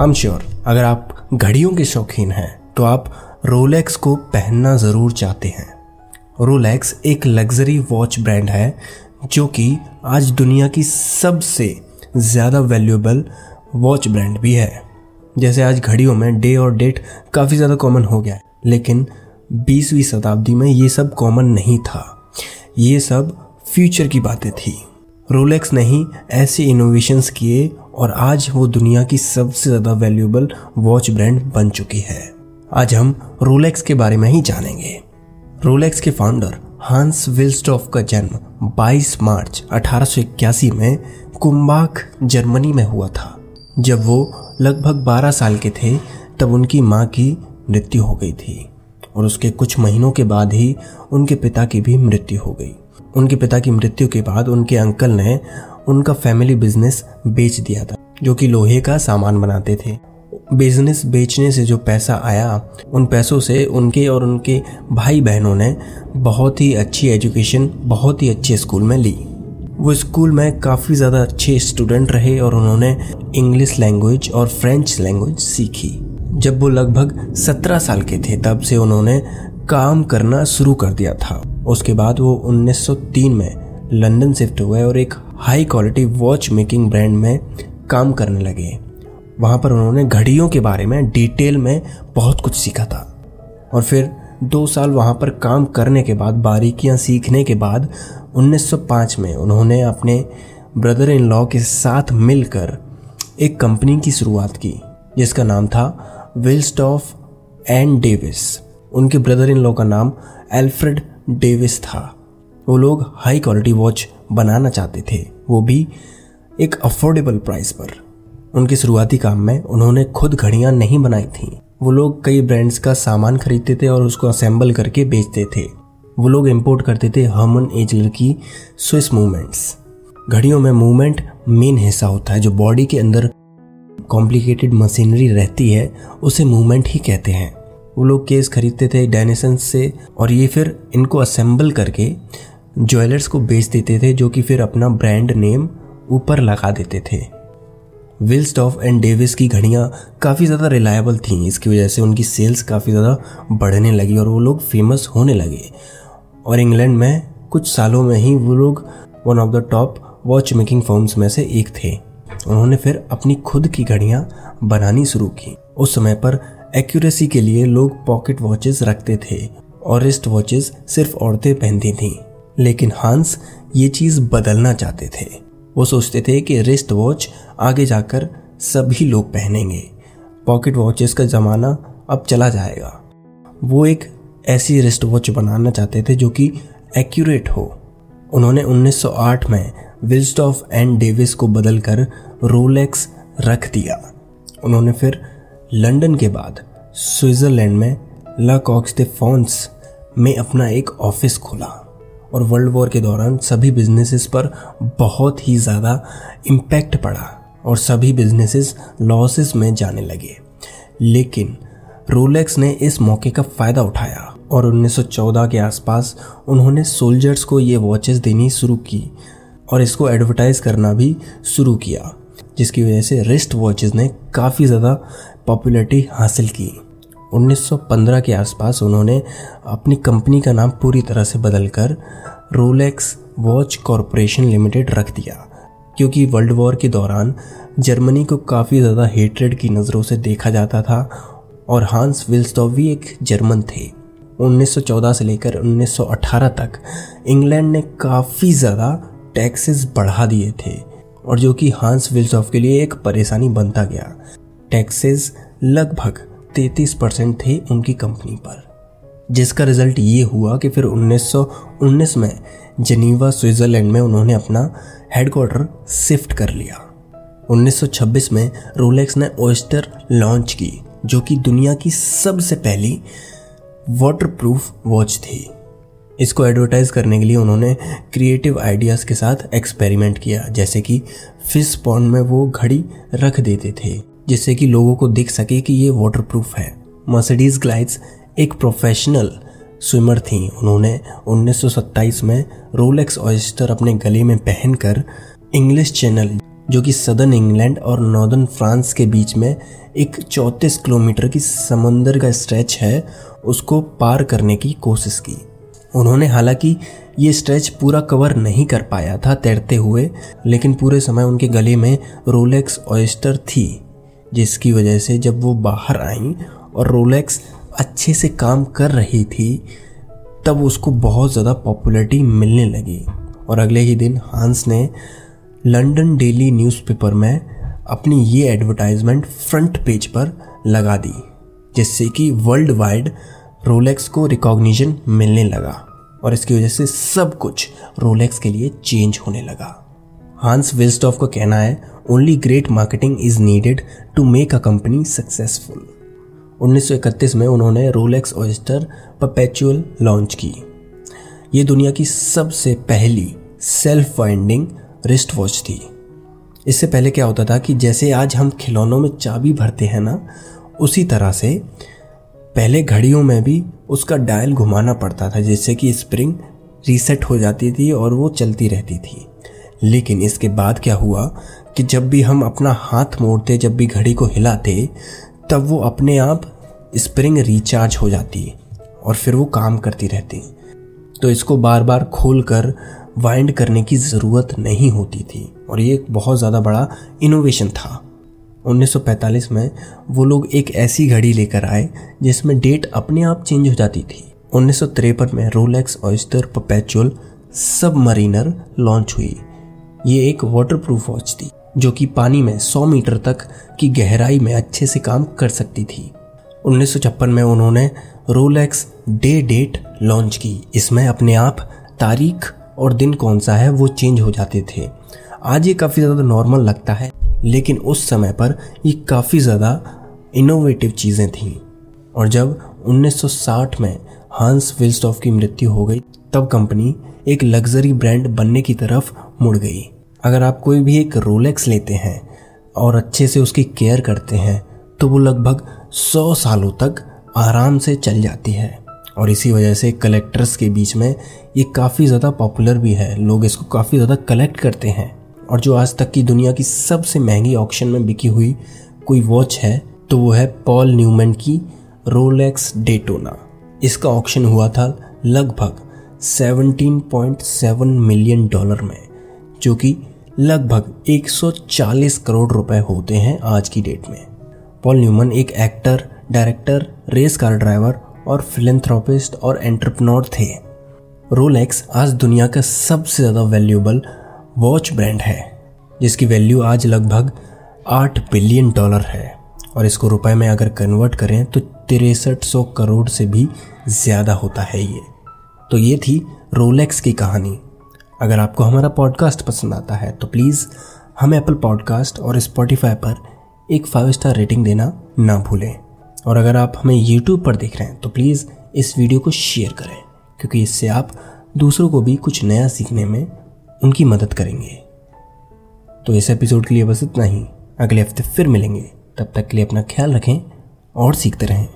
I am sure अगर आप घड़ियों के शौकीन हैं तो आप रोलेक्स को पहनना ज़रूर चाहते हैं। रोलेक्स एक लग्जरी वॉच ब्रांड है, जो कि आज दुनिया की सबसे ज़्यादा वैल्यूएबल वॉच ब्रांड भी है। जैसे आज घड़ियों में डे और डेट काफ़ी ज़्यादा कॉमन हो गया है, लेकिन बीसवीं शताब्दी में ये सब कॉमन नहीं था। ये सब फ्यूचर की बातें थी। रोलेक्स ने ही ऐसे इनोवेशंस किए और आज वो दुनिया की सबसे ज़्यादा वैल्यूएबल वॉच ब्रांड बन चुकी है। आज हम रोलेक्स के बारे में ही जानेंगे। रोलेक्स के फाउंडर हांस विल्स्टॉफ का जन्म 22 मार्च 1881 में कुम्बाक जर्मनी में हुआ था। जब वो लगभग 12 साल के थे, तब उनकी माँ की मृत्यु हो गई थी और उसके कुछ महीनों के बाद ही उनके पिता की भी मृत्यु हो गई। उनके पिता की मृत्यु के बाद उनके अंकल ने उनका फैमिली बिज़नेस बेच दिया था, जो कि लोहे का सामान बनाते थे। बिज़नेस बेचने से जो पैसा आया, उन पैसों से उनके और उनके भाई बहनों ने बहुत ही अच्छी एजुकेशन बहुत ही अच्छे स्कूल में ली। वो स्कूल में काफ़ी ज़्यादा अच्छे स्टूडेंट रहे और उन्होंने इंग्लिश लैंग्वेज और फ्रेंच लैंग्वेज सीखी। जब वो लगभग सत्रह साल के थे, तब से उन्होंने काम करना शुरू कर दिया था। उसके बाद वो 1903 में लंदन शिफ्ट हुए और एक high quality watch making brand में काम करने लगे। वहाँ पर उन्होंने घड़ियों के बारे में डिटेल में बहुत कुछ सीखा था। और फिर दो साल वहाँ पर काम करने के बाद, बारीकियाँ सीखने के बाद 1905 में उन्होंने अपने ब्रदर इन लॉ के साथ मिलकर एक कंपनी की शुरुआत की, जिसका नाम था विल्स्टॉफ एंड डेविस उनके ब्रदर इन लॉ का नाम एल्फ्रेड डेविस था। वो लोग हाई क्वालिटी वॉच बनाना चाहते थे। वो भी एक अफोर्डेबल प्राइस पर। उनके शुरुआती काम में उन्होंने खुद घड़ियाँ नहीं बनाई थी। वो लोग कई ब्रांड्स का सामान खरीदते थे और उसको असेंबल करके बेचते थे। वो लोग इंपोर्ट करते थे हर्मन एजलर की स्विस मूवमेंट्स घड़ियों में मूवमेंट मेन हिस्सा होता है, जो बॉडी के अंदर कॉम्प्लिकेटेड मशीनरी रहती है, उसे मूवमेंट ही कहते हैं। वो लोग केस खरीदते थे डायनेसन से और ये फिर इनको असेंबल करके ज्वेलर्स को बेच देते थे, जो कि फिर अपना ब्रांड नेम ऊपर लगा देते थे। विल्स्टॉफ एंड डेविस की घड़ियाँ काफ़ी ज़्यादा रिलायबल थी, इसकी वजह से उनकी सेल्स काफ़ी ज़्यादा बढ़ने लगी और वो लोग फ़ेमस होने लगे। और इंग्लैंड में कुछ सालों में ही वो लोग one of the top watch making firms में से एक थे। उन्होंने फिर अपनी खुद की घड़ियाँ बनानी शुरू की। उस समय पर एक्यूरेसी के लिए लोग पॉकेट वॉचेस रखते थे और रिस्ट वॉचेस सिर्फ़ औरतें पहनती थीं। लेकिन हांस ये चीज़ बदलना चाहते थे। वो सोचते थे कि रिस्ट वॉच आगे जाकर सभी लोग पहनेंगे। पॉकेट वॉचेस का ज़माना अब चला जाएगा। वो एक ऐसी रिस्ट वॉच बनाना चाहते थे जो कि एक्यूरेट हो। उन्होंने 1908 में विल्स्टॉफ एंड डेविस को बदलकर रोलेक्स रख दिया। उन्होंने फिर लंदन के बाद स्विट्ज़रलैंड में ला कॉक्स दे फॉन्स में अपना एक ऑफ़िस खोला और वर्ल्ड वॉर के दौरान सभी बिजनेसेस पर बहुत ही ज़्यादा इम्पैक्ट पड़ा और सभी बिजनेसेस लॉसेस में जाने लगे। लेकिन रोलेक्स ने इस मौके का फ़ायदा उठाया और 1914 के आसपास उन्होंने सोल्जर्स को ये वॉचेस देनी शुरू की और इसको एडवर्टाइज करना भी शुरू किया। जिसकी वजह से रिस्ट वॉचेस ने काफ़ी ज़्यादा पॉपुलैरिटी हासिल की। 1915 के आसपास उन्होंने अपनी कंपनी का नाम पूरी तरह से बदलकर रोलेक्स वॉच कॉरपोरेशन लिमिटेड रख दिया, क्योंकि वर्ल्ड वॉर के दौरान जर्मनी को काफ़ी ज़्यादा हेट्रेड की नज़रों से देखा जाता था और हांस विल्स्टॉफ भी एक जर्मन थे। 1914 से लेकर 1918 तक इंग्लैंड ने काफ़ी ज़्यादा टैक्सेस बढ़ा दिए थे। और जो कि हांस विल्सॉफ के लिए एक परेशानी बनता गया। टैक्सेस लगभग 33 परसेंट थे उनकी कंपनी पर, जिसका रिज़ल्ट ये हुआ कि फिर 1919 में जनीवा, स्विट्जरलैंड में उन्होंने अपना हेडक्वार्टर शिफ्ट कर लिया। 1926 में रोलेक्स ने ओस्टर लॉन्च की, जो कि दुनिया की सबसे पहली वाटरप्रूफ वॉच थी। इसको एडवर्टाइज करने के लिए उन्होंने क्रिएटिव आइडियाज़ के साथ एक्सपेरिमेंट किया, जैसे कि फ़िश पॉन्ड में वो घड़ी रख देते थे, जिससे कि लोगों को दिख सके कि ये वाटरप्रूफ है। मर्सिडीज ग्लाइड्स एक प्रोफेशनल स्विमर थी। उन्होंने 1927 में रोलेक्स ऑयस्टर अपने गले में पहनकर इंग्लिश चैनल जो कि सदर्न इंग्लैंड और नॉर्दर्न फ्रांस के बीच में एक चौंतीस किलोमीटर की समंदर का स्ट्रेच है, उसको पार करने की कोशिश की। उन्होंने हालाँकि ये स्ट्रेच पूरा कवर नहीं कर पाया था तैरते हुए, लेकिन पूरे समय उनके गले में रोलेक्स ऑयस्टर थी, जिसकी वजह से जब वो बाहर आई और रोलेक्स अच्छे से काम कर रही थी, तब उसको बहुत ज़्यादा पॉपुलैरिटी मिलने लगी। और अगले ही दिन हांस ने लंदन डेली न्यूज़पेपर में अपनी ये एडवर्टाइजमेंट फ्रंट पेज पर लगा दी, जिससे कि वर्ल्ड वाइड रोलेक्स को रिकॉग्निशन मिलने लगा और इसकी वजह से सब कुछ रोलेक्स के लिए चेंज होने लगा। हांस विल्स्टॉफ का कहना है only great marketing is needed to make a company successful 1931 में उन्होंने रोलेक्स ऑयस्टर परपेचुअल लॉन्च की। ये दुनिया की सबसे पहली सेल्फ वाइंडिंग रिस्ट वॉच थी। इससे पहले क्या होता था कि जैसे आज हम खिलौनों में चाबी भरते हैं ना, उसी तरह से पहले घड़ियों में भी उसका डायल घुमाना पड़ता था, जिससे कि स्प्रिंग रीसेट हो जाती थी और वो चलती रहती थी। लेकिन इसके बाद क्या हुआ कि जब भी हम अपना हाथ मोड़ते, जब भी घड़ी को हिलाते, तब वो अपने आप स्प्रिंग रिचार्ज हो जाती और फिर वो काम करती रहती। तो इसको बार बार खोल कर वाइंड करने की ज़रूरत नहीं होती थी और ये एक बहुत ज़्यादा बड़ा इनोवेशन था। 1945 में वो लोग एक ऐसी घड़ी लेकर आए, जिसमें डेट अपने आप चेंज हो जाती थी। उन्नीस सौ तिरपन में Rolex, Oyster Submariner launch हुई। ये एक वाटरप्रूफ वॉच थी, जो कि पानी में 100 मीटर तक की गहराई में अच्छे से काम कर सकती थी। उन्नीस सौ छप्पन में उन्होंने रोलेक्स डे डेट लॉन्च की। इसमें अपने आप तारीख और दिन कौन सा है वो चेंज हो जाते थे। आज ये काफ़ी ज़्यादा नॉर्मल लगता है। लेकिन उस समय पर ये काफ़ी ज़्यादा इनोवेटिव चीज़ें थीं। और जब 1960 में हांस विल्स्टॉफ की मृत्यु हो गई, तब कंपनी एक लग्जरी ब्रांड बनने की तरफ़ मुड़ गई। अगर आप कोई भी एक रोलेक्स लेते हैं और अच्छे से उसकी केयर करते हैं तो वो लगभग सौ सालों तक आराम से चल जाती है। और इसी वजह से कलेक्टर्स के बीच में ये काफ़ी ज़्यादा पॉपुलर भी है। लोग इसको काफ़ी ज़्यादा कलेक्ट करते हैं। और जो आज तक की दुनिया की सबसे महँगी ऑक्शन में बिकी हुई कोई वॉच है तो वो है पॉल न्यूमैन की रोलेक्स डेटोना इसका ऑक्शन हुआ था लगभग 17.7 मिलियन डॉलर में, जो कि लगभग 140 करोड़ रुपए होते हैं आज की डेट में। पॉल न्यूमन एक actor director race car driver और फिलेंथ्रोपिस्ट और एंटरप्रनोर थे। रोलेक्स आज दुनिया का सबसे ज़्यादा वैल्यूबल वॉच ब्रांड है, जिसकी वैल्यू आज लगभग आठ बिलियन डॉलर है। और इसको रुपए में अगर कन्वर्ट करें तो तिरसठ सौ करोड़ से भी ज़्यादा होता है ये। तो ये थी रोलेक्स की कहानी। अगर आपको हमारा पॉडकास्ट पसंद आता है तो प्लीज़ हमें एप्पल पॉडकास्ट और स्पॉटिफाई पर एक फाइव स्टार रेटिंग देना ना भूलें। और अगर आप हमें यूट्यूब पर देख रहे हैं तो प्लीज़ इस वीडियो को शेयर करें, क्योंकि इससे आप दूसरों को भी कुछ नया सीखने में उनकी मदद करेंगे। तो इस एपिसोड के लिए बस इतना ही। अगले हफ़्ते फिर मिलेंगे। तब तक के लिए अपना ख्याल रखें और सीखते रहें।